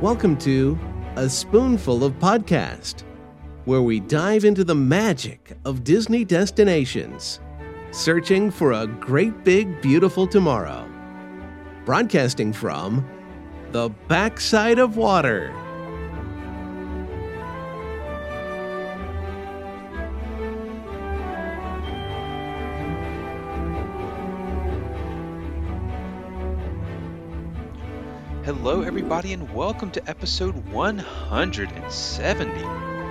Welcome to A Spoonful of Podcast, where we dive into the magic of Disney destinations, searching for a great big beautiful tomorrow. Broadcasting from the backside of water. Hello, everybody, and welcome to episode 170.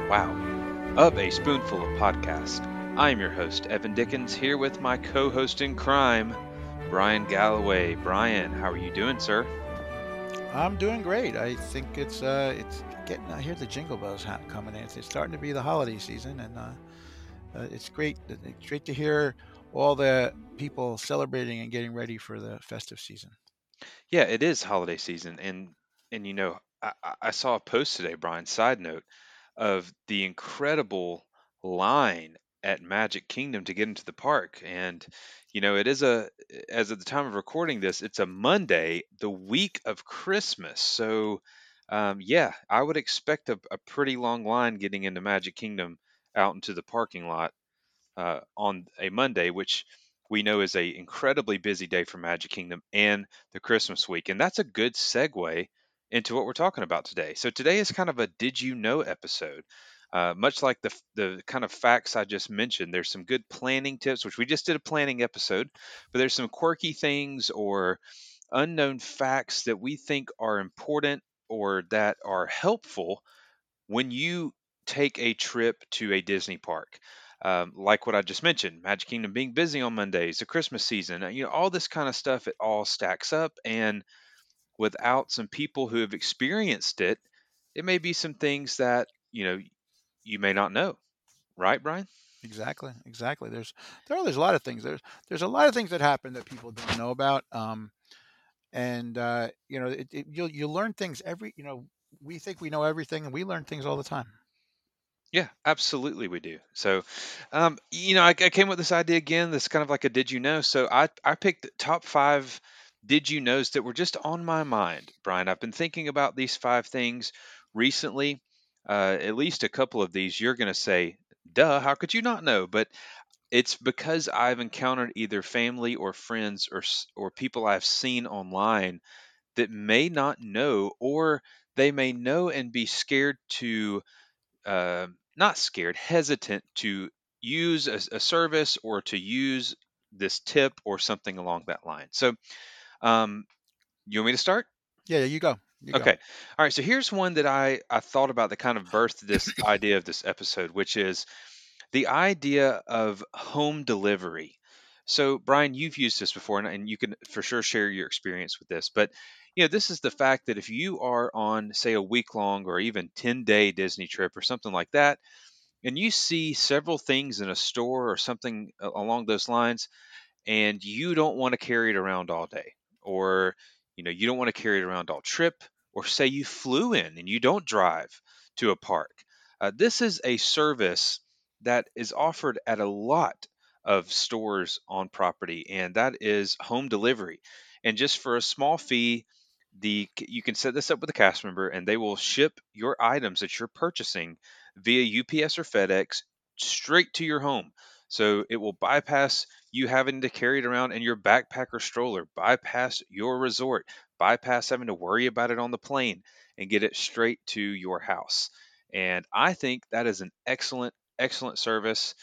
Wow, of A Spoonful of Podcast. I am your host, Evan Dickens, here with my co host in crime, Bryan Galloway. Bryan, how are you doing, sir? I'm doing great. I think it's uh, it's getting. I hear the jingle bells coming in. It's starting to be the holiday season, and uh, uh, it's great. It's great to hear all the people celebrating and getting ready for the festive season. Yeah, it is holiday season, and and you know, I, I saw a post today, Bryan. Side note of the incredible line at Magic Kingdom to get into the park, and you know, it is a as at the time of recording this, it's a Monday, the week of Christmas. So, um, yeah, I would expect a, a pretty long line getting into Magic Kingdom out into the parking lot uh, on a Monday, which we know is a incredibly busy day for Magic Kingdom and the Christmas week. And that's a good segue into what we're talking about today. So today is kind of a did you know episode. Uh, much like the the kind of facts I just mentioned, there's some good planning tips, which we just did a planning episode, but there's some quirky things or unknown facts that we think are important or that are helpful when you take a trip to a Disney park. Um, like what I just mentioned, Magic Kingdom being busy on Mondays, the Christmas season, you know, all this kind of stuff, it all stacks up. And without some people who have experienced it, it may be some things that, you know, you may not know. Right, Bryan? Exactly, exactly. There's there are there's a lot of things. There's there's a lot of things that happen that people don't know about. Um, and uh, you know, it, it, you you learn things every. You know, we think we know everything, and we learn things all the time. Yeah, absolutely, we do. So, um, you know, I, I came with this idea again. This kind of like a did you know. So I I picked top five did you knows that were just on my mind, Bryan. I've been thinking about these five things recently. Uh, at least a couple of these, you're going to say, "Duh, how could you not know?" But it's because I've encountered either family or friends or or people I've seen online that may not know, or they may know and be scared to uh, not scared, hesitant to use a, a service or to use this tip or something along that line. So, um, you want me to start? Yeah, you go. You go. Okay. All right. So here's one that I I thought about that kind of birthed this idea of this episode, which is the idea of home delivery. So, Bryan, you've used this before, and, and you can for sure share your experience with this. But you know, this is the fact that if you are on, say, a week long or even 10 day Disney trip or something like that, and you see several things in a store or something along those lines, and you don't want to carry it around all day, or you know, you don't want to carry it around all trip, or say you flew in and you don't drive to a park. Uh, this is a service that is offered at a lot of stores on property, and that is home delivery. And just for a small fee, the you can set this up with a cast member, and they will ship your items that you're purchasing via UPS or FedEx straight to your home. So it will bypass you having to carry it around in your backpack or stroller, bypass your resort, bypass having to worry about it on the plane, and get it straight to your house. And I think that is an excellent, excellent service,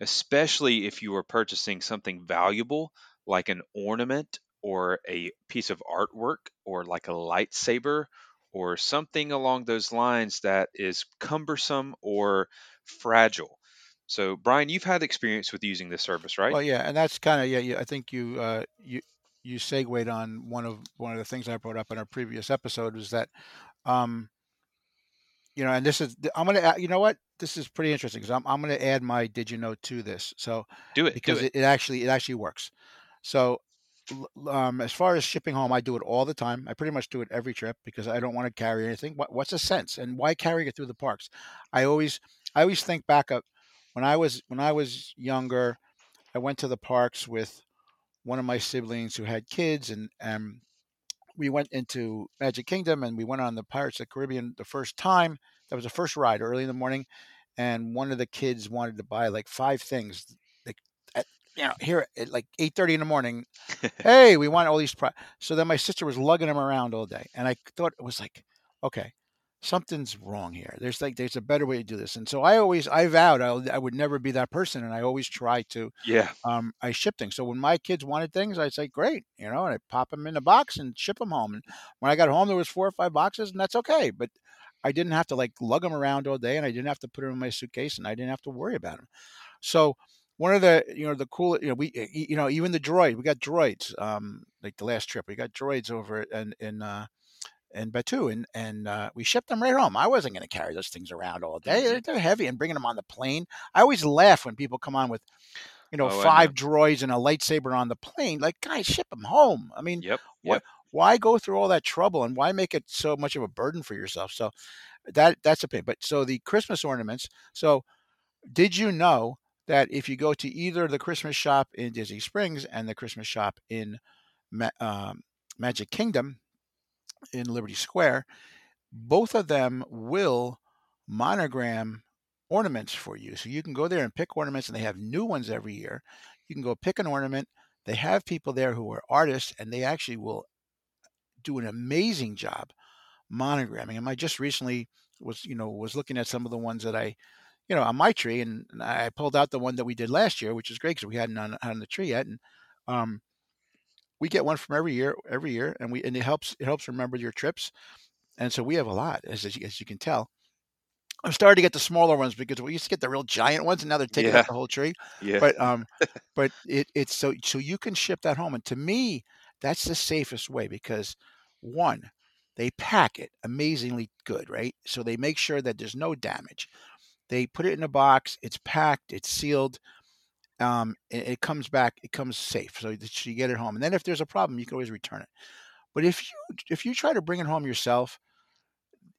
especially if you are purchasing something valuable like an ornament or a piece of artwork or like a lightsaber or something along those lines that is cumbersome or fragile. So, Bryan, you've had experience with using this service, right? Well, yeah, and that's kind of yeah, yeah. I think you uh, you you segued on one of one of the things I brought up in our previous episode was that um, you know, and this is I'm gonna add- you know what this is pretty interesting because I'm I'm gonna add my did you know to this so Do it. Do because it. it, it actually it actually works. So um, as far as shipping home, I do it all the time. I pretty much do it every trip because I don't want to carry anything. What, what's the sense and why carry it through the parks? I always I always think back up when I was when I was younger. I went to the parks with one of my siblings who had kids and um, we went into Magic Kingdom and we went on the Pirates of the Caribbean the first time. That was the first ride early in the morning, and one of the kids wanted to buy like five things. You know, here at like eight thirty in the morning. hey, we want all these. Pro-. So then my sister was lugging them around all day, and I thought it was like, okay, something's wrong here. There's like there's a better way to do this. And so I always I vowed I, I would never be that person, and I always try to. Yeah. Um, I ship things. So when my kids wanted things, I'd say great, you know, and I pop them in a box and ship them home. And when I got home, there was four or five boxes, and that's okay. But I didn't have to like lug them around all day, and I didn't have to put them in my suitcase, and I didn't have to worry about them. So one of the you know the cool you know we you know even the droid we got droids um like the last trip we got droids over in in uh in Batuu, and and uh, we shipped them right home. I wasn't going to carry those things around all day; they're, they're, heavy, and bringing them on the plane. I always laugh when people come on with, you know, oh, five droids and a lightsaber on the plane. Like, guys, ship them home. I mean, yep, yep. why go through all that trouble, and why make it so much of a burden for yourself? So that that's a pain. But so the Christmas ornaments. So did you know that if you go to either the Christmas shop in Disney Springs and the Christmas shop in um, Magic Kingdom in Liberty Square, both of them will monogram ornaments for you. So you can go there and pick ornaments, and they have new ones every year. You can go pick an ornament. They have people there who are artists, and they actually will do an amazing job monogramming them. I just recently was, you know, was looking at some of the ones that I, you know, on my tree, and I pulled out the one that we did last year, which is great because we hadn't on, on the tree yet, and um, we get one from every year, every year, and we and it helps it helps remember your trips, and so we have a lot as as you, as you can tell. I'm starting to get the smaller ones because we used to get the real giant ones, and now they're taking yeah. up the whole tree. Yeah. But um, but it, it's so so you can ship that home, and to me, that's the safest way because one, they pack it amazingly good, right? So they make sure that there's no damage. They put it in a box. It's packed. It's sealed um, it, it, comes back, it comes safe, so that you get it home. And then if there's a problem, you can always return it. But if you if you try to bring it home yourself,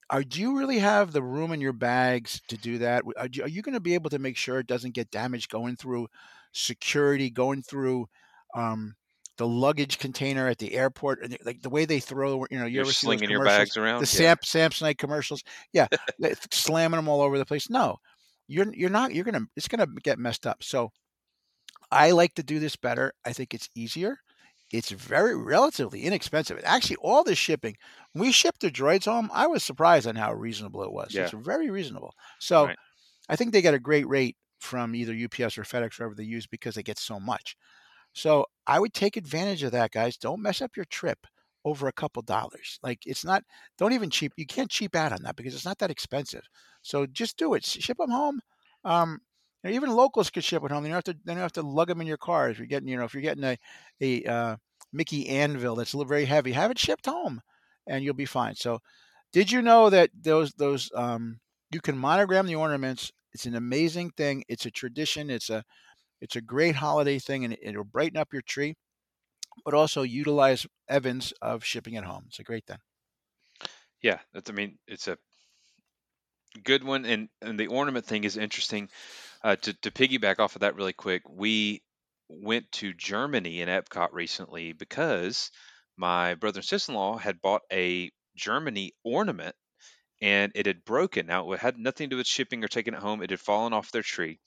are do you really have the room in your bags to do that? Are you, you going to be able to make sure it doesn't get damaged going through security, going through um, the luggage container at the airport, and like the way they throw, you know, you You're ever slinging your bags around, the yeah. Sam, Samsonite commercials, yeah, slamming them all over the place. No, you're you're not. You're gonna it's gonna get messed up. So I like to do this better. I think it's easier. It's very relatively inexpensive. Actually, all the shipping, we shipped the droids home, I was surprised on how reasonable it was. Yeah. It's very reasonable. So right. I think they get a great rate from either UPS or FedEx, wherever they use, because they get so much. So I would take advantage of that, guys. Don't mess up your trip over a couple dollars. Like it's not, don't even cheap. You can't cheap out on that because it's not that expensive. So just do it. Ship them home. Um, you know, even locals could ship it home. You don't have to. They don't have to lug them in your car. If you're getting, you know, if you're getting a a uh, Mickey anvil that's a little very heavy, have it shipped home, and you'll be fine. So, did you know that those those um, you can monogram the ornaments? It's an amazing thing. It's a tradition. It's a it's a great holiday thing, and it'll brighten up your tree, but also utilize Evans of shipping it home. It's a great thing. Yeah, that's. I mean, it's a good one, and and the ornament thing is interesting uh, to, to piggyback off of that really quick, we went to Germany in Epcot recently because my brother and sister in law had bought a Germany ornament and it had broken. Now, it had nothing to do with shipping or taking it home, it had fallen off their tree.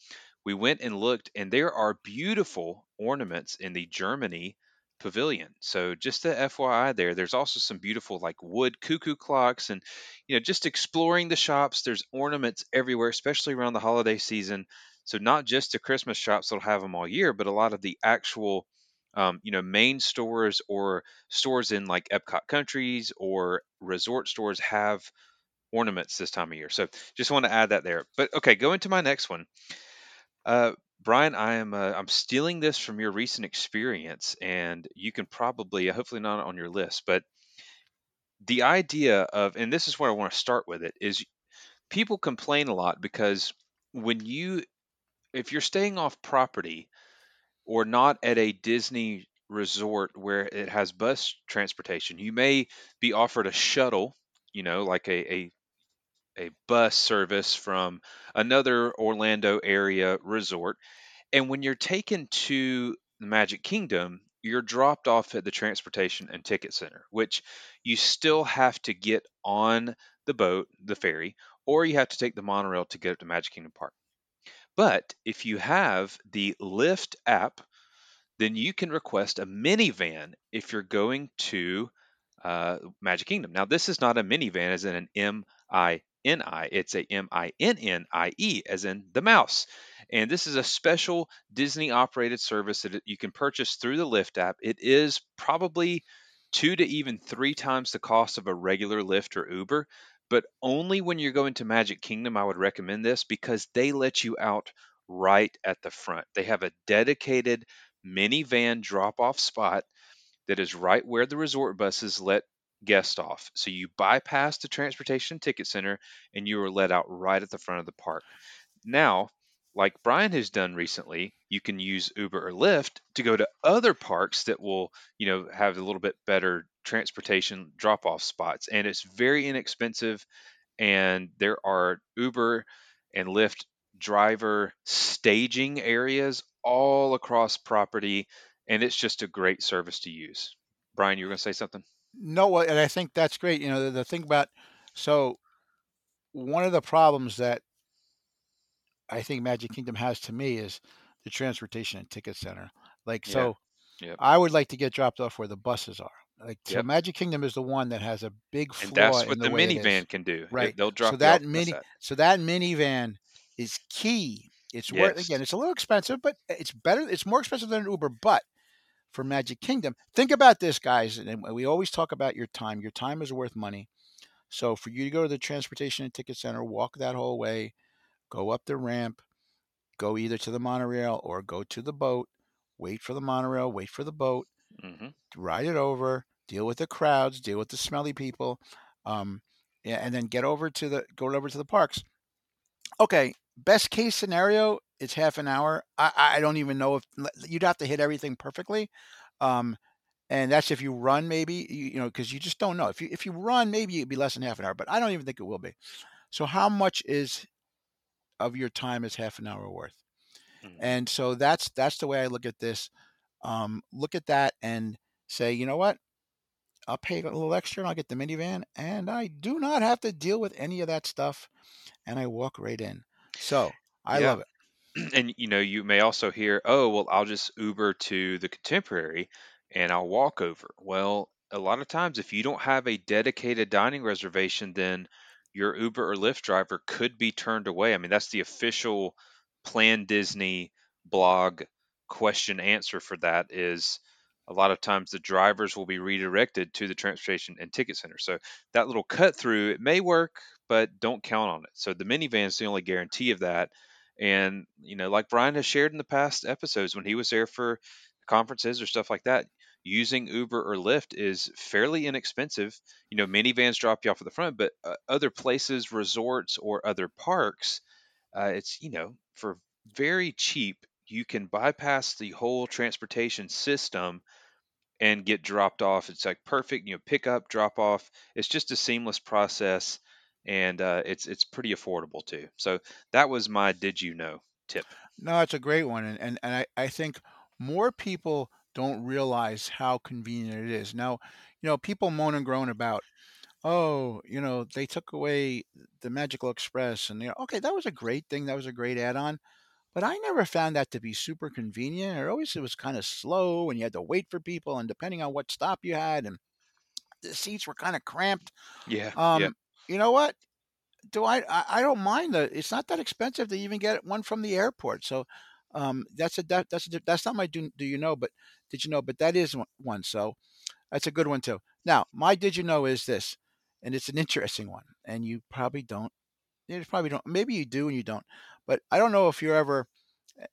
We went and looked, and there are beautiful ornaments in the Germany pavilion. So just the FYI there, there's also some beautiful like wood cuckoo clocks and you know just exploring the shops. There's ornaments everywhere, especially around the holiday season. So not just the Christmas shops that'll have them all year, but a lot of the actual um, you know main stores or stores in like Epcot countries or resort stores have ornaments this time of year. So just want to add that there. But okay, go into my next one. Uh, Bryan, I am uh, I'm stealing this from your recent experience, and you can probably, uh, hopefully, not on your list, but the idea of, and this is where I want to start with it, is people complain a lot because when you, if you're staying off property or not at a Disney resort where it has bus transportation, you may be offered a shuttle, you know, like a, a a bus service from another Orlando area resort. And when you're taken to the Magic Kingdom, you're dropped off at the transportation and ticket center, which you still have to get on the boat, the ferry, or you have to take the monorail to get up to Magic Kingdom Park. But if you have the Lyft app, then you can request a minivan if you're going to uh, Magic Kingdom. Now, this is not a minivan as in an N I, it's a M I N N I E as in the mouse. And this is a special Disney operated service that you can purchase through the Lyft app. It is probably two to even three times the cost of a regular Lyft or Uber, but only when you're going to Magic Kingdom, I would recommend this because they let you out right at the front. They have a dedicated minivan drop off spot that is right where the resort buses let guests off. So you bypass the transportation ticket center and you are let out right at the front of the park. Now, like Bryan has done recently, you can use Uber or Lyft to go to other parks that will, you know, have a little bit better transportation drop off spots. And it's very inexpensive. And there are Uber and Lyft driver staging areas all across property. And it's just a great service to use. Bryan, you were going to say something? No, and I think that's great. You know, the, the thing about so one of the problems that I think Magic Kingdom has to me is the transportation and ticket center. Like Yeah. so Yep. I would like to get dropped off where the buses are. Like so Yep. Magic Kingdom is the one that has a big And flaw that's in what the the way it is. minivan can do. Right. they'll drop So that mini so that minivan is key. It's worth again, it's a little expensive, but it's better it's more expensive than an Uber, but for Magic Kingdom, think about this guys, and we always talk about your time. Your time is worth money. So for you to go to the transportation and ticket center, walk that whole way, go up the ramp, go either to the monorail or go to the boat, wait for the monorail, wait for the boat, hmm ride it over, deal with the crowds, deal with the smelly people, um, yeah, and then get over to the go over to the parks. Okay, best case scenario, it's half an hour. I, I don't even know if you'd have to hit everything perfectly. Um, and that's if you run, maybe you, you know, because you just don't know. If you if you run, maybe it'd be less than half an hour, but I don't even think it will be. So, how much is of your time is half an hour worth? Mhm. And so that's that's the way I look at this. Um, look at that and say, you know what? I'll pay a little extra and I'll get the minivan, and I do not have to deal with any of that stuff, and I walk right in. So I Yeah. love it. and you know you may also hear oh well i'll just uber to the contemporary and i'll walk over. Well a lot of times if you don't have a dedicated dining reservation then your uber or lyft driver could be turned away. I mean that's the official plan disney blog question answer for that is a lot of times the drivers will be redirected to the transportation and ticket center. So that little cut through it may work but don't count on it. So the minivan is the only guarantee of that and, you know, like Bryan has shared in the past episodes when he was there for conferences or stuff like that, using Uber or Lyft is fairly inexpensive. You know, minivans drop you off at the front, but uh, other places, resorts, or other parks, uh, it's, you know, for very cheap, you can bypass the whole transportation system and get dropped off. It's like perfect, you know, pick up, drop off. It's just a seamless process and uh, it's it's pretty affordable too. So that was my did you know tip. No, it's a great one, and and, and I, I think more people don't realize how convenient it is. Now, you know, people moan and groan about, oh, you know, they took away the Magical Express, and you know, okay, that was a great thing, that was a great add-on, but I never found that to be super convenient. Or always it was kind of slow, and you had to wait for people, and depending on what stop you had, and the seats were kind of cramped. Yeah. Um, Yep. You know what? Do I, I? I don't mind the. It's not that expensive to even get one from the airport. So, um, that's a that, that's a, that's not my do, do you know, but did you know? But that is one-. So, that's a good one too. Now, my did you know is this, and it's an interesting one, and you probably don't. You probably don't. Maybe you do and you don't. But I don't know if you're ever,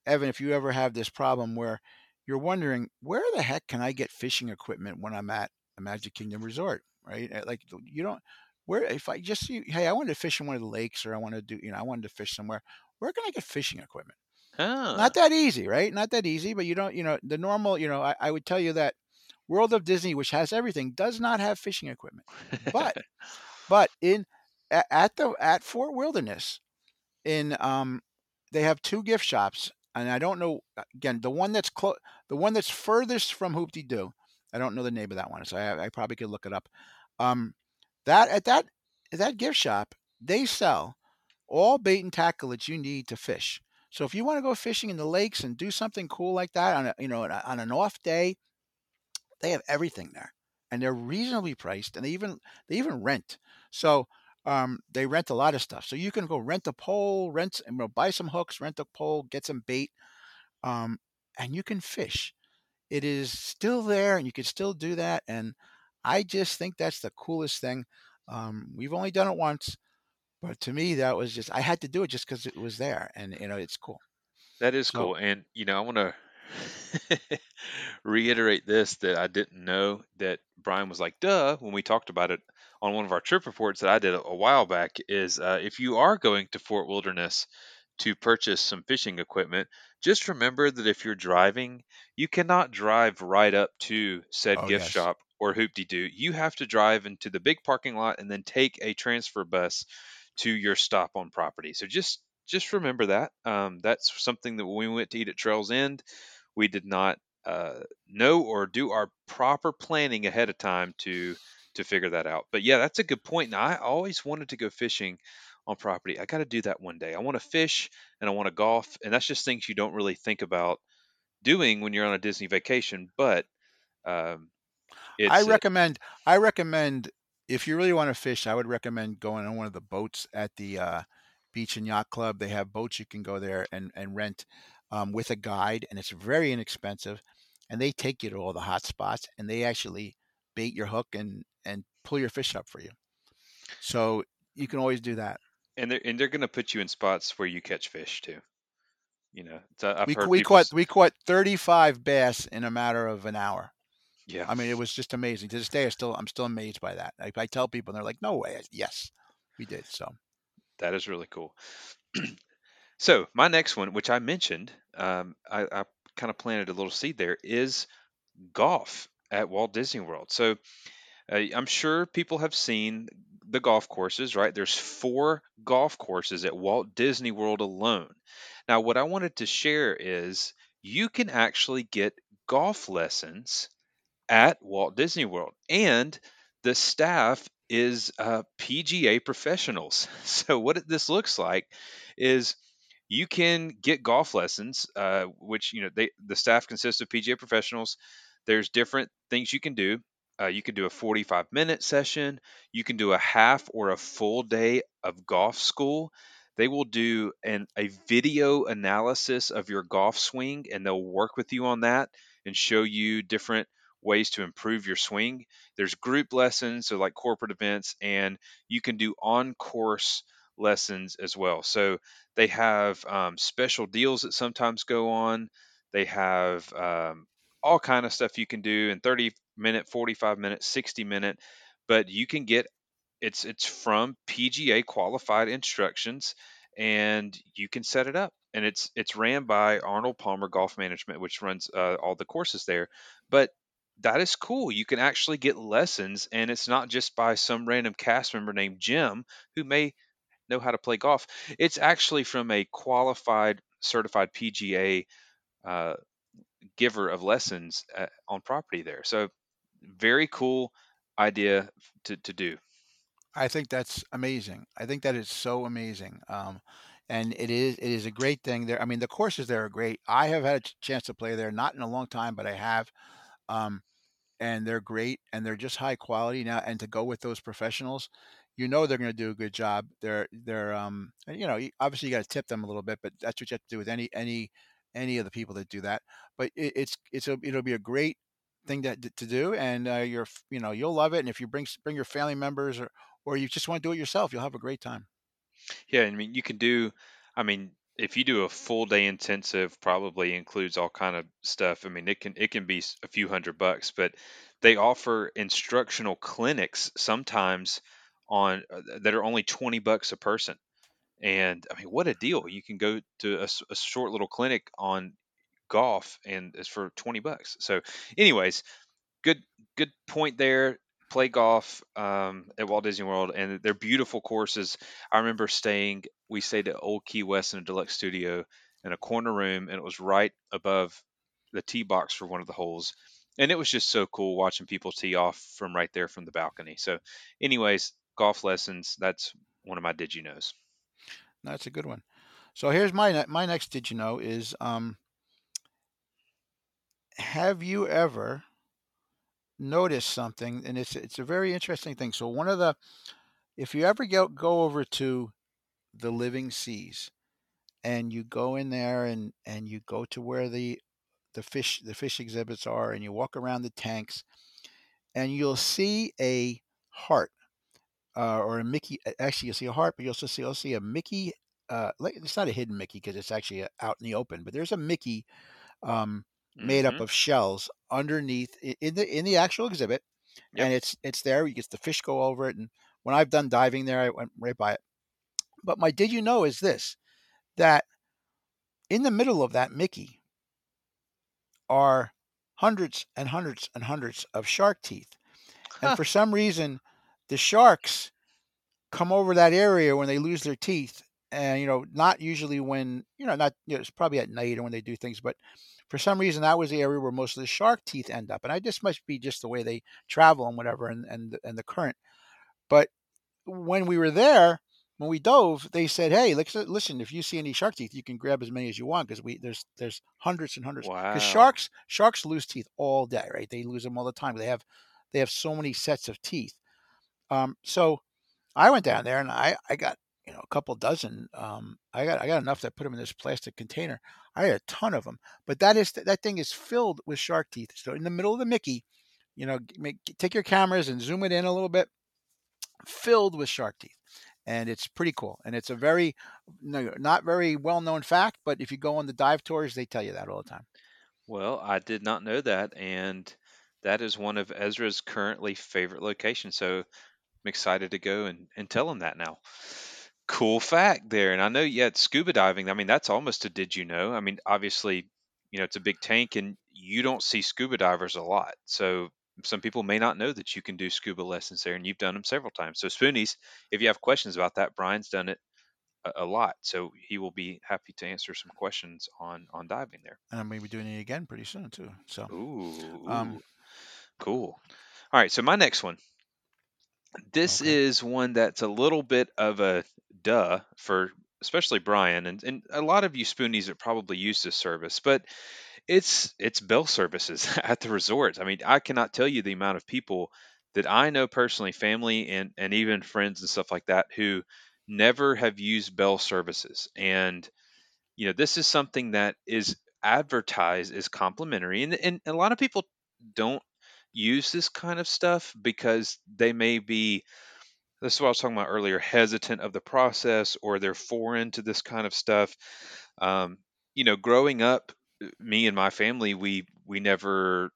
Evan, if you ever have this problem where you're wondering where the heck can I get fishing equipment when I'm at a Magic Kingdom resort, right? Uh, Like you don't where if I just see, hey, I wanted to fish in one of the lakes, or I want to do, you know, I wanted to fish somewhere. Where can I get fishing equipment? Huh. Not that easy, right? Not that easy, but you don't, you know, the normal, you know, I, I would tell you that World of Disney, which has everything, does not have fishing equipment. But but in at the at Fort Wilderness, in um, they have two gift shops, and I don't know again the one that's close. the one that's furthest from Hoop-Dee Doo. I don't know the name of that one, so I, I probably could look it up. Um, that at that at that gift shop, they sell all bait and tackle that you need to fish. So if you want to go fishing in the lakes and do something cool like that on a you know on an off day, they have everything there, and they're reasonably priced, and they even they even rent. So um, they rent a lot of stuff. So you can go rent a pole, rent you know, buy some hooks, rent a pole, get some bait, um, and you can fish. It is still there, and you can still do that. And I just think that's the coolest thing. Um, we've only done it once, but to me, that was just I had to do it just because it was there, and you know it's cool. That is So cool. And, you know, I want to reiterate this that I didn't know that Bryan was like, duh, when we talked about it on one of our trip reports that I did a, while back. Is uh, if you are going to Fort Wilderness to purchase some fishing equipment, just remember that if you're driving, you cannot drive right up to said oh gift yes, shop or hoop-de-doo. You have to drive into the big parking lot and then take a transfer bus to your stop on property. So just just remember that. Um, that's something that when we went to eat at Trails End, we did not uh, know or do our proper planning ahead of time to to figure that out. But yeah, that's a good point. Now I always wanted to go fishing on property. I got to do that one day. I want to fish and I want to golf, and that's just things you don't really think about doing when you're on a Disney vacation. But um, it's uh, recommend I recommend if you really want to fish, I would recommend going on one of the boats at the uh, Beach and Yacht Club. They have boats you can go there and and rent um, with a guide, and it's very inexpensive. And they take you to all the hot spots, and they actually bait your hook and and pull your fish up for you. So you can always do that. and they're and they're gonna put you in spots where you catch fish too. You know, I've We we caught we caught 35 bass in a matter of an hour. Yeah, I mean, it was just amazing. To this day, I still I'm still amazed by that. I, I tell people, and they're like, "No way!" I- Yes, we did. So that is really cool. So my next one, which I mentioned, um, I, I kind of planted a little seed there, is golf at Walt Disney World. So uh, I'm sure people have seen the golf courses, right? There's four golf courses at Walt Disney World alone. Now, what I wanted to share is you can actually get golf lessons at Walt Disney World, and the staff is uh, PGA professionals. So what this looks like is you can get golf lessons, uh, which you know they the staff consists of PGA professionals. There's different things you can do. Uh, you can do a 45 minute session. You can do a half or a full day of golf school. They will do an a video analysis of your golf swing, and they'll work with you on that and show you different ways to improve your swing. There's group lessons, so like corporate events, and you can do on course lessons as well. So they have um, special deals that sometimes go on. They have um, all kind of stuff you can do in 30 minute, 45 minute, 60 minute, but you can get it's it's from PGA qualified instructions and you can set it up and it's it's ran by Arnold Palmer Golf Management which runs uh, all the courses there but that is cool you can actually get lessons and it's not just by some random cast member named Jim who may know how to play golf it's actually from a qualified certified PGA uh, giver of lessons uh on property there so very cool idea to, to do I think that's amazing. I think that is so amazing. Um, and it is it is a great thing there. I mean, the courses there are great. I have had a chance to play there, not in a long time, but I have. Um, and they're great and they're just high quality now and to go with those professionals you know they're going to do a good job. They're they're um you know obviously you got to tip them a little bit but that's what you have to do with any any any of the people that do that. But it, it's it's a it'll be a great thing to, to do and uh, you're you know you'll love it and if you bring bring your family members or or you just want to do it yourself you'll have a great time. Yeah, I mean, you can do, I mean, if you do a full day intensive, probably includes all kind of stuff. I mean, it can it can be a few hundred bucks, but they offer instructional clinics sometimes on uh, that are only 20 bucks a person. And I mean, what a deal. You can go to a short little clinic on golf and it's for 20 bucks. So, anyways, good good point there. Play golf um, at Walt Disney World, and they're beautiful courses. I remember staying. We stayed at Old Key West in a deluxe studio in a corner room, and it was right above the tee box for one of the holes, and it was just so cool watching people tee off from right there from the balcony. So, anyways, golf lessons. That's one of my did you knows. That's a good one. So here's my my next did you know is um, have you ever noticed something? And it's it's a very interesting thing. So one of the if you ever go go over to the Living Seas and you go in there and and you go to where the the fish the fish exhibits are and you walk around the tanks and you'll see a heart uh, or a Mickey. Actually, you'll see a heart, but you'll also see you'll see a Mickey. Uh, like it's not a hidden Mickey because it's actually uh, out in the open, but there's a Mickey um, made Mm-hmm. up of shells underneath in the in the actual exhibit, Yep. and it's it's there. You get the fish go over it, and when I've done diving there, I went right by it. But my did you know is this that in the middle of that Mickey are hundreds and hundreds and hundreds of shark teeth. And for some reason, the sharks come over that area when they lose their teeth. And, you know, not usually when, you know, not, you know, it's probably at night or when they do things, but for some reason, that was the area where most of the shark teeth end up. And I just must be just the way they travel and whatever and, and, and the current. But when we were there, when we dove, they said, "Hey, listen, listen if you see any shark teeth, you can grab as many as you want because we there's there's hundreds and hundreds. Wow. Because sharks sharks lose teeth all day, right? They lose them all the time. They have they have so many sets of teeth. Um, so I went down there and I I got know a couple dozen. Um, I got I got enough that put them in this plastic container. I had a ton of them, but that is that thing is filled with shark teeth. So in the middle of the Mickey, you know, make, take your cameras and zoom it in a little bit, filled with shark teeth and it's pretty cool. And it's a very no, not very well known fact, but if you go on the dive tours, they tell you that all the time. Well, I did not know that, and that is one of Ezra's currently favorite locations. So I'm excited to go and, and tell him that now. Cool fact there. And I know, it's scuba diving. I mean, that's almost a did you know? I mean, obviously, you know, it's a big tank and you don't see scuba divers a lot. So some people may not know that you can do scuba lessons there, and you've done them several times. So, Spoonies, if you have questions about that, Bryan's done it a, a lot. So he will be happy to answer some questions on on diving there. And I'm going to be doing it again pretty soon too. So Ooh, Um, cool. All right, so my next one. This Okay. is one that's a little bit of a duh for especially Bryan and, and a lot of you spoonies that probably use this service, but it's it's bell services at the resorts. I mean, I cannot tell you the amount of people that I know personally, family and and even friends and stuff like that who never have used bell services. And you know, this is something that is advertised as complimentary and, and a lot of people don't use this kind of stuff because they may be this is what I was talking about earlier, hesitant of the process or they're foreign to this kind of stuff. Um, you know, growing up, uh, me and my family, we we never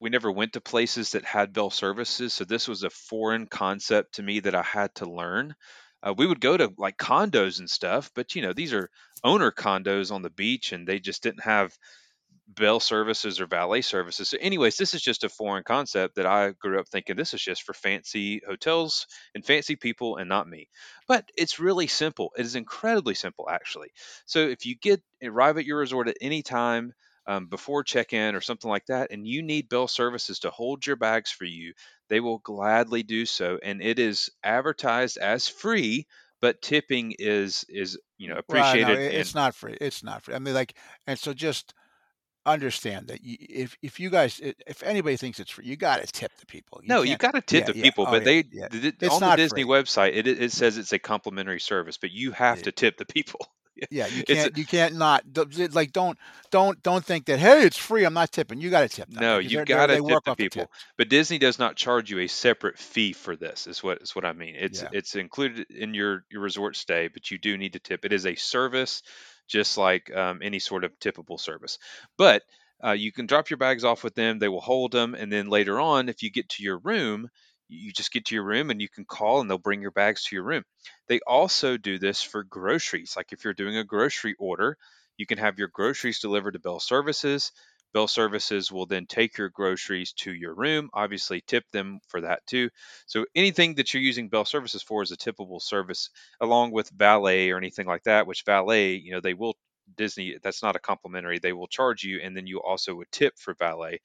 we never went to places that had bell services, so this was a foreign concept to me that I had to learn. Uh, we would go to like condos and stuff, but you know, these are owner condos on the beach, and they just didn't have bell services or valet services. So, anyways, this is just a foreign concept that I grew up thinking this is just for fancy hotels and fancy people and not me. But it's really simple. It is incredibly simple, actually. So, if you get arrive at your resort at any time um, before check-in or something like that, and you need bell services to hold your bags for you, they will gladly do so, and it is advertised as free. But tipping is is you know well, no, appreciated and it's not free. It's not free. I mean, like, and so just understand that y- if if you guys if anybody thinks it's free, you got to tip the people. You No, you got to tip Yeah, the yeah. people, Oh but they yeah. the- on the Disney free. website it it says it's a complimentary service, but you have to tip the people. Yeah, you can't. You can't not. Like, don't don't don't think that. Hey, it's free. I'm not tipping. You got to tip them. No, you they're- gotta tip the people. But Disney does not charge you a separate fee for this. Is what is what I mean. It's it's included in your your resort stay, but you do need to tip. It is a service, just like um, any sort of tippable service. But uh, you can drop your bags off with them. They will hold them, and then later on, if you get to your room, you just get to your room and you can call, and they'll bring your bags to your room. They also do this for groceries. Like if you're doing a grocery order, you can have your groceries delivered to Bell Services. Bell Services will then take your groceries to your room, obviously tip them for that too. So anything that you're using Bell Services for is a tippable service, along with valet or anything like that, which valet, you know, they will Disney, that's not a complimentary. They will charge you, and then you also would tip for valet.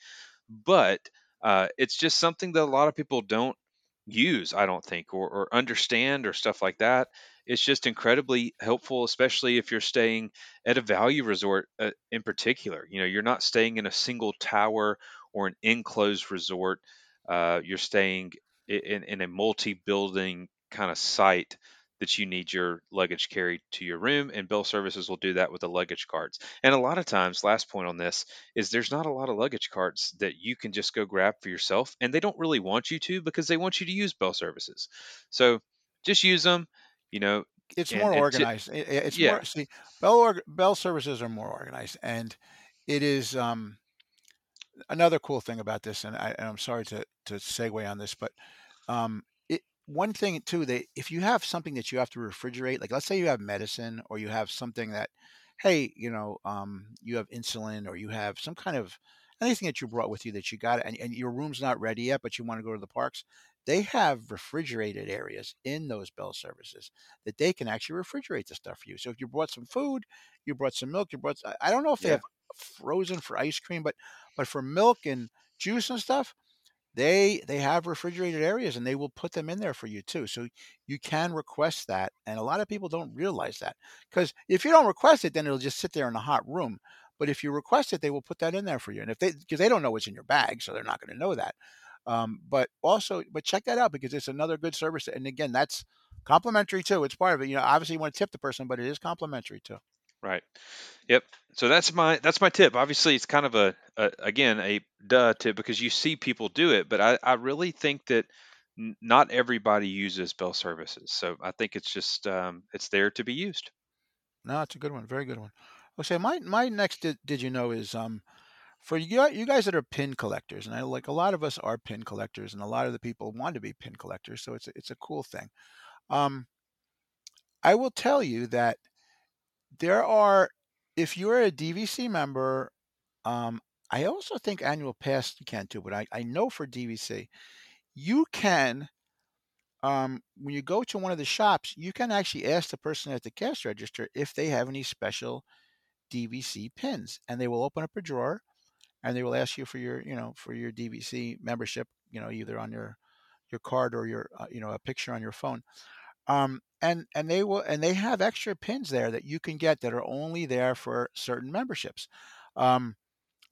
But uh, it's just something that a lot of people don't use, I don't think, or, or understand or stuff like that. It's just incredibly helpful, especially if you're staying at a value resort uh, in particular. You know, you're not staying in a single tower or an enclosed resort. Uh, you're staying in, in a multi-building kind of site that you need your luggage carried to your room, and Bell Services will do that with the luggage carts. And a lot of times, last point on this is there's not a lot of luggage carts that you can just go grab for yourself, and they don't really want you to because they want you to use Bell Services. So just use them, you know, It's and more and organized. It's yeah, more see Bell Bell services are more organized, and it is um, another cool thing about this. And, I, and I'm sorry to to segue on this, but um, it one thing too that if you have something that you have to refrigerate, like let's say you have medicine or you have something that, hey, you know, um, you have insulin or you have some kind of anything that you brought with you that you got and, and your room's not ready yet, but you want to go to the parks. They have refrigerated areas in those Bell services that they can actually refrigerate the stuff for you. So if you brought some food, you brought some milk, you brought I don't know if they have frozen for ice cream, but but for milk and juice and stuff, they they have refrigerated areas and they will put them in there for you too. So you can request that, and a lot of people don't realize that because if you don't request it, then it'll just sit there in a hot room. But if you request it, they will put that in there for you. And if they because they don't know what's in your bag, so they're not going to know that. Um, but also, but check that out because it's another good service. And again, that's complimentary too. It's part of it. You know, obviously you want to tip the person, but it is complimentary too. right. Yep. So that's my that's my tip. Obviously, it's kind of a, a again a duh tip because you see people do it, but I I really think that n- not everybody uses Bell Services. So I think it's just um, it's there to be used. No, it's a good one. Very good one. Okay, my my next did, did you know is um for you you guys that are pin collectors, and I like a lot of us are pin collectors, and a lot of the people want to be pin collectors, so it's a, it's a cool thing. Um, I will tell you that there are, if you're a DVC member, um, I also think annual pass you can too, but I, I know for DVC you can um, when you go to one of the shops, you can actually ask the person at the cash register if they have any special DVC pins, and they will open up a drawer and they will ask you for your you know for your DVC membership, you know either on your your card or your uh, you know a picture on your phone. Um, and and they will and they have extra pins there that you can get that are only there for certain memberships. Um,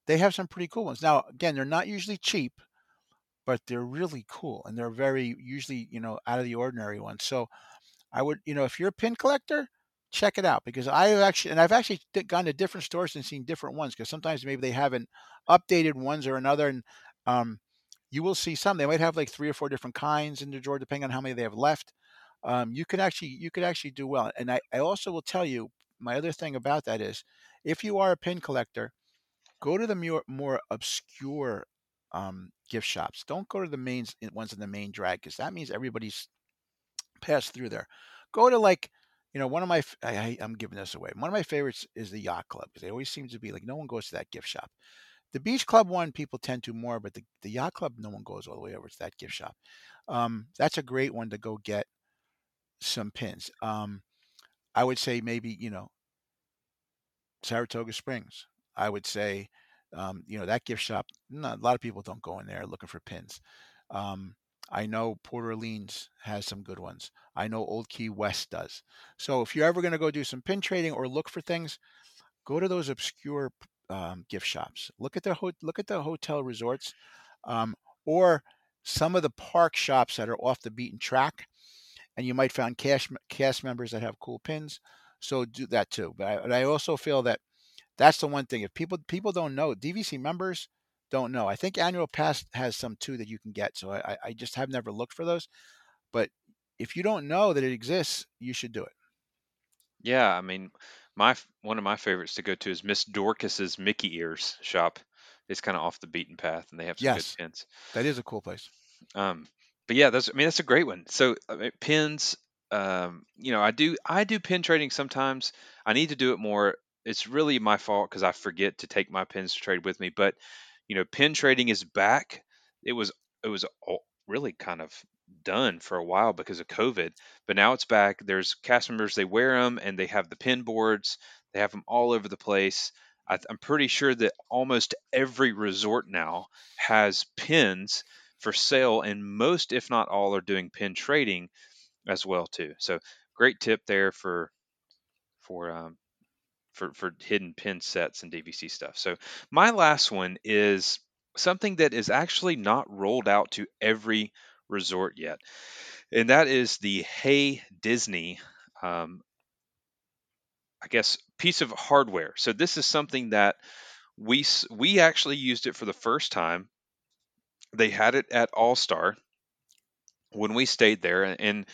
they have some pretty cool ones. Now again, they're not usually cheap, but they're really cool and they're very usually you know out of the ordinary ones. So I would, you know, if you're a pin collector, check it out because I actually, and I've actually gone to different stores and seen different ones because sometimes maybe they haven't updated ones or another. And um, you will see some, they might have like three or four different kinds in the drawer, depending on how many they have left. Um, you could actually, you could actually do well. And I, I also will tell you, my other thing about that is if you are a pin collector, go to the more, more obscure um, gift shops. Don't go to the main ones in the main drag because that means everybody's passed through there. Go to like, you know, one of my I, am giving this away. One of my favorites is the yacht club because they always seem to be like no one goes to that gift shop. The beach club one people tend to more, but the, the yacht club no one goes all the way over to that gift shop. Um, that's a great one to go get some pins. Um, I would say maybe you know Saratoga Springs. I would say, um, you know, that gift shop. Not, a lot of people don't go in there looking for pins. Um, I know Port Orleans has some good ones. I know Old Key West does. So if you're ever going to go do some pin trading or look for things, go to those obscure um, gift shops. Look at the ho- look at the hotel resorts, um, or some of the park shops that are off the beaten track, and you might find cash cast members that have cool pins. So do that too. But I, but I also feel that that's the one thing. If people people don't know, DVC members don't know. I think annual pass has some too that you can get. So I, I just have never looked for those. But if you don't know that it exists, you should do it. Yeah, I mean, my one of my favorites to go to is Miss Dorcas's Mickey Ears shop. It's kind of off the beaten path, and they have some good pins. that is a cool place. Um, but yeah, that's I mean that's a great one. So I mean, pins, um, you know, I do I do pin trading sometimes. I need to do it more. It's really my fault because I forget to take my pins to trade with me. But you know, pin trading is back. It was it was all, really kind of done for a while because of COVID, but now it's back. There's cast members they wear them and they have the pin boards. They have them all over the place. I, I'm pretty sure that almost every resort now has pins for sale, and most, if not all, are doing pin trading as well too. So great tip there for for um, for for hidden pin sets and DVC stuff. So my last one is something that is actually not rolled out to every resort yet, and that is the Hey Disney. Um, I guess piece of hardware. So this is something that we we actually used it for the first time. They had it at All Star when we stayed there, and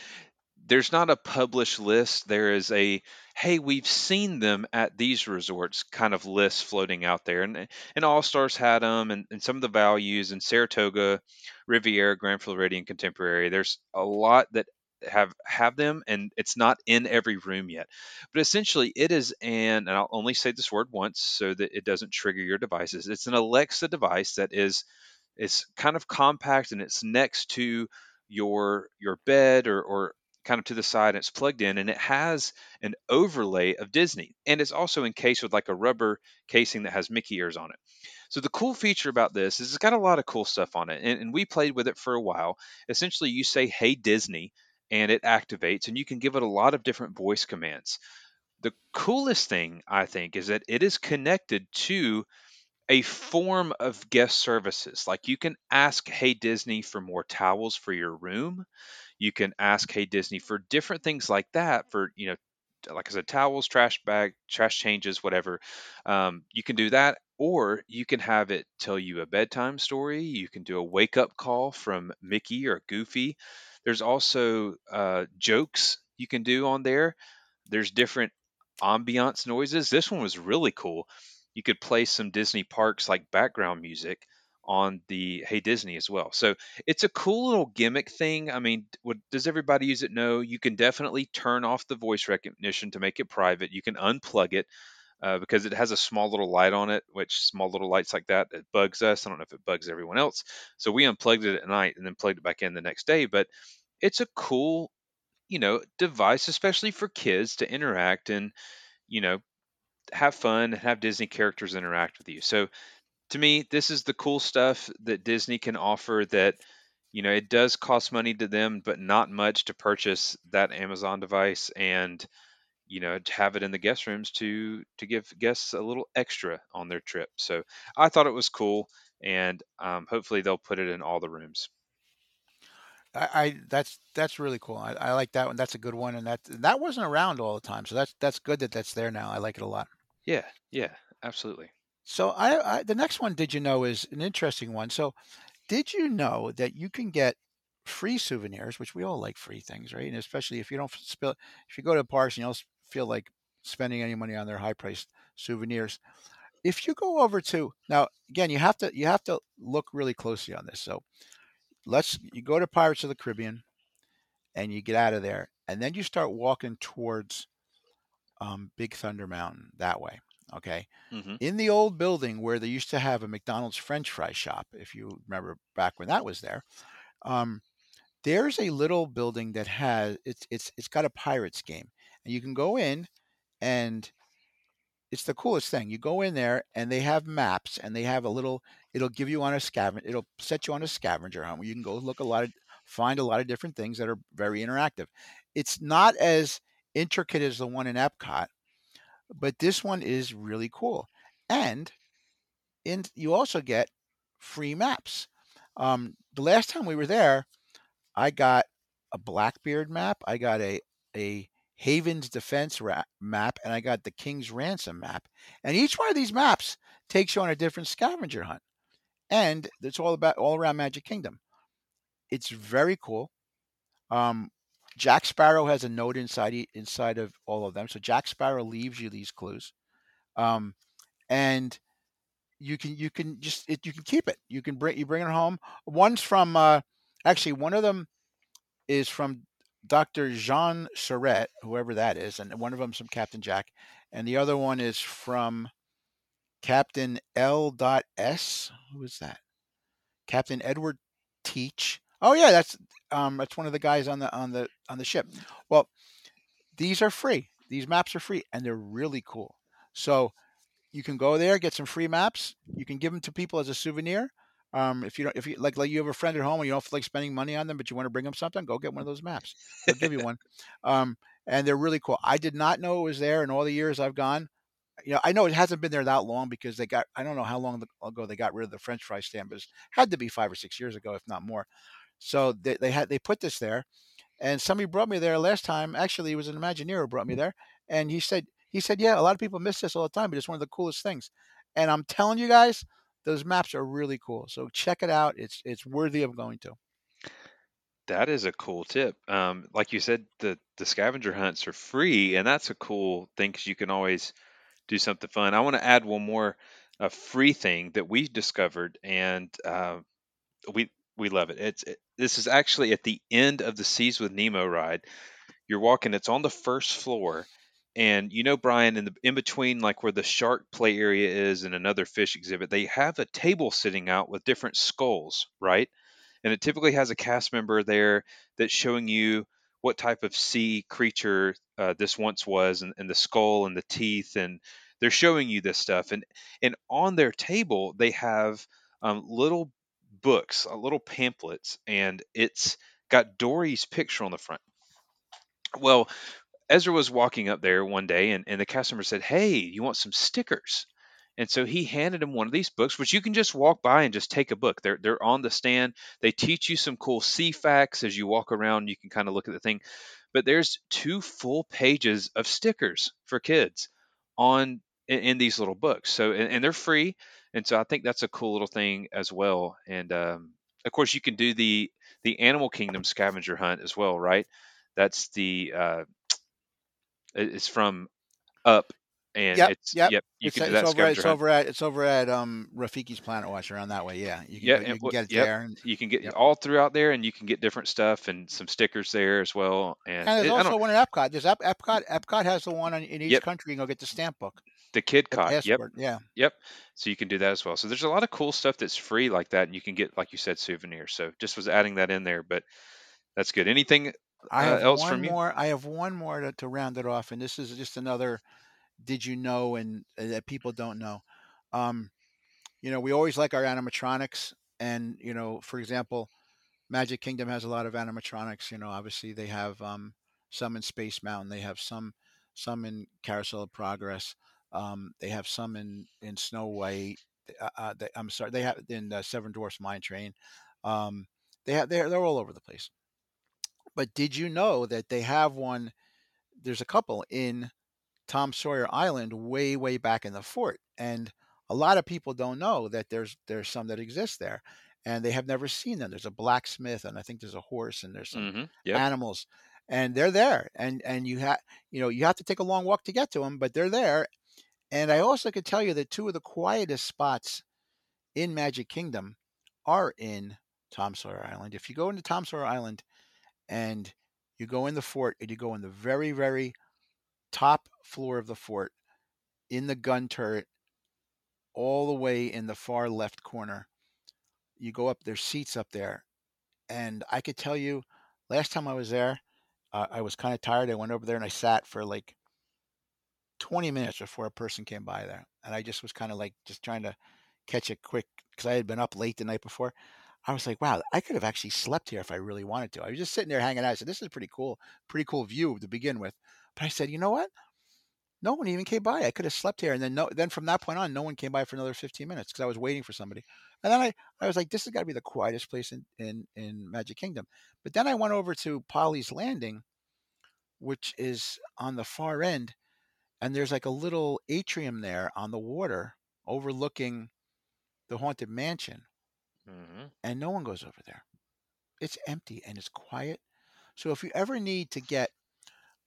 there's not a published list. There is a hey, we've seen them at these resorts kind of list floating out there, and and All Stars had them, and, and some of the values, in Saratoga, Riviera, Grand Floridian, Contemporary. There's a lot that have have them, and it's not in every room yet. But essentially, it is an, and I'll only say this word once so that it doesn't trigger your devices. It's an Alexa device that is is kind of compact, and it's next to your your bed or, or kind of to the side and it's plugged in and it has an overlay of Disney and it's also encased with like a rubber casing that has Mickey ears on it. So the cool feature about this is it's got a lot of cool stuff on it and, and we played with it for a while. Essentially you say hey Disney and it activates and you can give it a lot of different voice commands. The coolest thing I think is that it is connected to a form of guest services. Like you can ask Hey Disney for more towels for your room. You can ask Hey Disney for different things like that for, you know, like I said, towels, trash bag, trash changes, whatever. Um, you can do that, or you can have it tell you a bedtime story. You can do a wake up call from Mickey or Goofy. There's also uh, jokes you can do on there. There's different ambiance noises. This one was really cool. You could play some Disney parks like background music on the Hey Disney as well. So it's a cool little gimmick thing. I mean, what, does everybody use it? No. You can definitely turn off the voice recognition to make it private. You can unplug it uh, because it has a small little light on it, which small little lights like that it bugs us. I don't know if it bugs everyone else. So we unplugged it at night and then plugged it back in the next day. But it's a cool, you know, device, especially for kids to interact and, you know, have fun and have Disney characters interact with you. So to me, this is the cool stuff that Disney can offer that you know it does cost money to them, but not much to purchase that Amazon device and you know to have it in the guest rooms to to give guests a little extra on their trip. So I thought it was cool, and um, hopefully they'll put it in all the rooms. I, I that's that's really cool. I, I like that one. That's a good one, and that that wasn't around all the time. So that's that's good that that's there now. I like it a lot. Yeah, yeah, absolutely. So I, I the next one, did you know, is an interesting one. So did you know that you can get free souvenirs, which we all like free things, right? And especially if you don't spill, if you go to parks and you don't feel like spending any money on their high priced souvenirs. If you go over to now, again, you have to you have to look really closely on this. So let's you go to Pirates of the Caribbean, and you get out of there, and then you start walking towards um, Big Thunder Mountain that way. Okay. hmm In the old building where they used to have a McDonald's French fry shop, if you remember back when that was there, um, there's a little building that has it's it's it's got a pirates game, and you can go in, and it's the coolest thing. You go in there, and they have maps, and they have a little. It'll give you on a scavenger. It'll set you on a scavenger hunt where you can go look a lot of find a lot of different things that are very interactive. It's not as intricate as the one in Epcot, but this one is really cool. And in you also get free maps. Um, the last time we were there, I got a Blackbeard map, I got a a Haven's Defense map, and I got the King's Ransom map. And each one of these maps takes you on a different scavenger hunt, and it's all about all around Magic Kingdom. It's very cool. Um, Jack Sparrow has a note inside inside of all of them, so Jack Sparrow leaves you these clues, um, and you can you can just it, you can keep it. You can bring you bring it home. One's from uh, actually one of them is from Dr. Jean Charette, whoever that is, and one of them's from Captain Jack, and the other one is from Captain L. S. Who is that? Captain Edward Teach. Oh yeah, that's um that's one of the guys on the on the on the ship. Well, these are free. These maps are free and they're really cool. So you can go there, get some free maps. You can give them to people as a souvenir. Um, if you don't, if you like, like you have a friend at home and you don't feel like spending money on them, but you want to bring them something, go get one of those maps. They'll give you one. Um, and they're really cool. I did not know it was there in all the years I've gone. You know, I know it hasn't been there that long because they got. I don't know how long ago they got rid of the French fry stand, but it had to be five or six years ago, if not more. So they, they had they put this there, and somebody brought me there last time. Actually, it was an Imagineer who brought me there, and he said he said, yeah, a lot of people miss this all the time, but it's one of the coolest things. And I'm telling you guys, those maps are really cool. So check it out. It's it's worthy of going to. That is a cool tip. Um, like you said, the the scavenger hunts are free, and that's a cool thing because you can always do something fun. I want to add one more a free thing that we discovered, and uh, we we love it. It's it, this is actually at the end of the Seas with Nemo ride. You're walking. It's on the first floor, and you know, Bryan, in the in between, like where the shark play area is and another fish exhibit, they have a table sitting out with different skulls, right? And it typically has a cast member there that's showing you what type of sea creature uh, this once was, and, and the skull and the teeth, and they're showing you this stuff. And and on their table, they have um, little books, uh, little pamphlets, and it's got Dory's picture on the front. Well, Ezra was walking up there one day and, and the customer said, Hey, you want some stickers? And so he handed him one of these books, which you can just walk by and just take a book. They're they're on the stand. They teach you some cool sea facts as you walk around. You can kind of look at the thing. But there's two full pages of stickers for kids on in, in these little books. So and, and, they're free. And so I think that's a cool little thing as well. And um, of course, you can do the the Animal Kingdom scavenger hunt as well, right? That's the uh, it's from Up, and yep, it's yep. yep. You it's, can do that. Over at, it's over at it's over at um Rafiki's Planet Watch around that way. Yeah, you can, yeah, you can get it yep. there. And, you can get yep. all throughout there, and you can get different stuff and some stickers there as well. And, and there's it, also one at Epcot. There's Ep- Epcot. Epcot has the one in each country. You can go get the stamp book. The Kidcot. Yep. Yeah. Yep. So you can do that as well. So there's a lot of cool stuff that's free like that, and you can get, like you said, souvenirs. So just was adding that in there, but that's good. Anything I uh, else one from you? more. I have one more to, to round it off, and this is just another. Did you know and uh, that people don't know? Um, you know, we always like our animatronics, and you know, for example, Magic Kingdom has a lot of animatronics. You know, obviously they have um, some in Space Mountain. They have some some in Carousel of Progress. Um, they have some in in Snow White. Uh, uh, they, I'm sorry, they have in uh, Seven Dwarfs Mine Train. Um, they have they're they're all over the place. But did you know that they have one? There's a couple in Tom Sawyer Island, way way back in the fort, and a lot of people don't know that there's there's some that exist there, and they have never seen them. There's a blacksmith, and I think there's a horse, and there's some mm-hmm. yep. animals, and they're there, and and you have you know you have to take a long walk to get to them, but they're there. And I also could tell you that two of the quietest spots in Magic Kingdom are in Tom Sawyer Island. If you go into Tom Sawyer Island and you go in the fort and you go in the very, very top floor of the fort in the gun turret, all the way in the far left corner. You go up, there's seats up there. And I could tell you, last time I was there, uh, I was kind of tired. I went over there and I sat for like 20 minutes before a person came by there. And I just was kind of like just trying to catch it quick because I had been up late the night before. I was like, wow, I could have actually slept here if I really wanted to. I was just sitting there hanging out. I said, this is pretty cool, pretty cool view to begin with. But I said, you know what? No one even came by. I could have slept here. And then no, then from that point on, no one came by for another 15 minutes because I was waiting for somebody. And then I, I was like, this has got to be the quietest place in, in, in Magic Kingdom. But then I went over to Polly's Landing, which is on the far end. And there's like a little atrium there on the water overlooking the Haunted Mansion Mm-hmm. and no one goes over there. It's empty and it's quiet. So if you ever need to get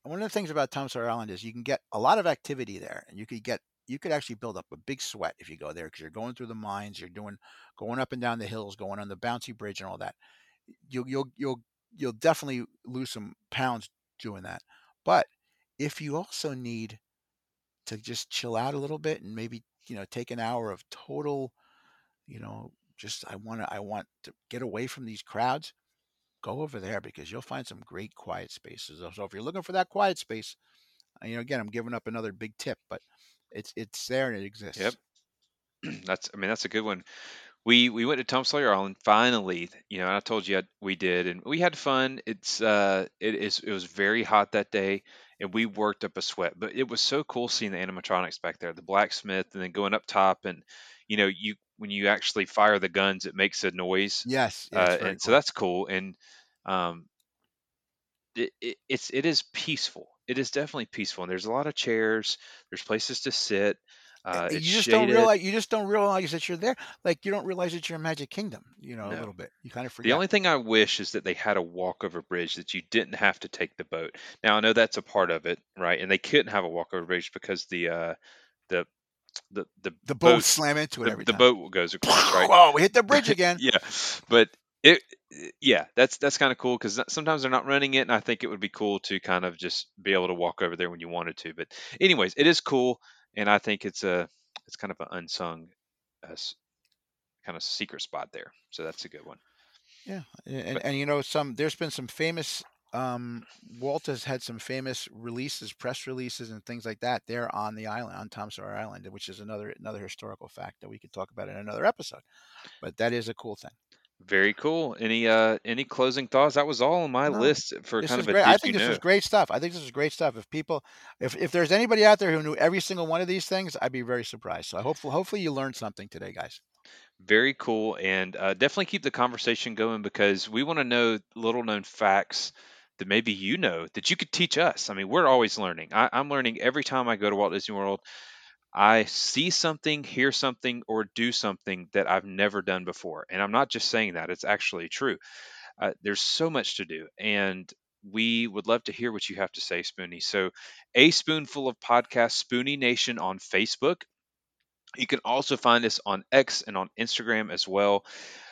one of the things about Tom Sawyer Island is you can get a lot of activity there, and you could get you could actually build up a big sweat if you go there because you're going through the mines, you're doing going up and down the hills, going on the bouncy bridge and all that. You'll you'll you'll you'll definitely lose some pounds doing that. But if you also need to just chill out a little bit and maybe you know take an hour of total you know just I want to I want to get away from these crowds, go over there because you'll find some great quiet spaces. So if you're looking for that quiet space, uh, you know, again, I'm giving up another big tip, but It's it's there and it exists. Yep. that's I mean that's a good one. We we went to Tom Sawyer Island finally. You know, and I told you I, we did, and we had fun. It's uh, it is it was very hot that day, and we worked up a sweat. But it was so cool seeing the animatronics back there, the blacksmith, and then going up top, and you know, you when you actually fire the guns, it makes a noise. Yes. yeah, Uh, and very so that's cool. And um, it, it, it's it is peaceful. It is definitely peaceful, and there's a lot of chairs. There's places to sit. Uh, You just don't realize you just don't realize that you're there. Like you don't realize that you're in Magic Kingdom. You know, a little bit. You kind of forget. The only thing I wish is that they had a walkover bridge that you didn't have to take the boat. Now I know that's a part of it, right? And they couldn't have a walkover bridge because the uh, the the the the boat boat slam into it the, every the boat goes across, right? Whoa! We hit the bridge again. yeah, but it yeah, that's that's kind of cool because sometimes they're not running it, and I think it would be cool to kind of just be able to walk over there when you wanted to. But anyways, it is cool, and I think it's a it's kind of an unsung uh, kind of secret spot there. So that's a good one. Yeah, and, But and you know some. There's been some famous. Um, Walt has had some famous releases, press releases, and things like that. There on the island, on Tom Sawyer Island, which is another another historical fact that we could talk about in another episode. But that is a cool thing. Very cool. Any uh any closing thoughts? That was all on my No, list for kind of a great. did I think this know. is great stuff. I think this is great stuff. If people, if if there's anybody out there who knew every single one of these things, I'd be very surprised. So hopefully, hopefully you learned something today, guys. Very cool, and uh, definitely keep the conversation going because we want to know little known facts that maybe you know that you could teach us. I mean, we're always learning. I, I'm learning every time I go to Walt Disney World. I see something, hear something, or do something that I've never done before, and I'm not just saying that; it's actually true. Uh, there's so much to do, and we would love to hear what you have to say, Spoonie. So, a spoonful of podcast, Spoonie Nation on Facebook. You can also find us on X and on Instagram as well.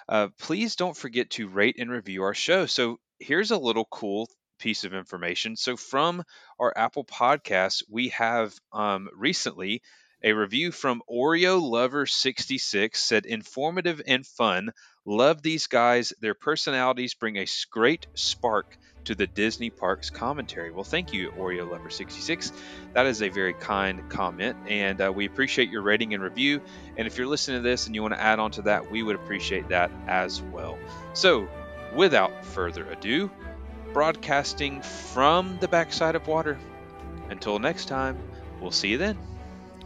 Uh, please don't forget to rate and review our show. So, here's a little cool piece of information. So, from our Apple Podcast, we have um, recently a review from Oreo Lover 66 said informative and fun. Love these guys. Their personalities bring a great spark to the Disney Parks commentary. Well, thank you, Oreo Lover 66. That is a very kind comment, and uh, we appreciate your rating and review. And if you're listening to this and you want to add on to that, we would appreciate that as well. So, without further ado, broadcasting from the backside of water. Until next time, we'll see you then.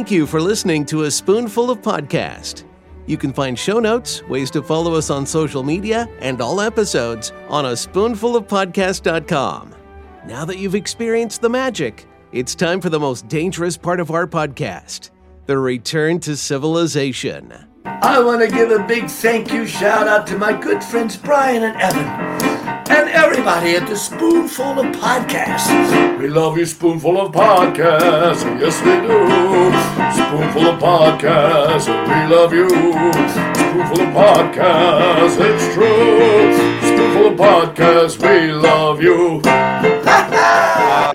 Thank you for listening to A Spoonful of Podcast. You can find show notes, ways to follow us on social media, and all episodes on a spoonfulofpodcast.com. Now that you've experienced the magic, it's time for the most dangerous part of our podcast the return to civilization. I want to give a big thank you shout out to my good friends Bryan and Evan and everybody at the Spoonful of Podcasts. We love you, Spoonful of Podcasts. Yes, we do. Spoonful of Podcasts. We love you. Spoonful of Podcasts. It's true. Spoonful of Podcasts. We love you.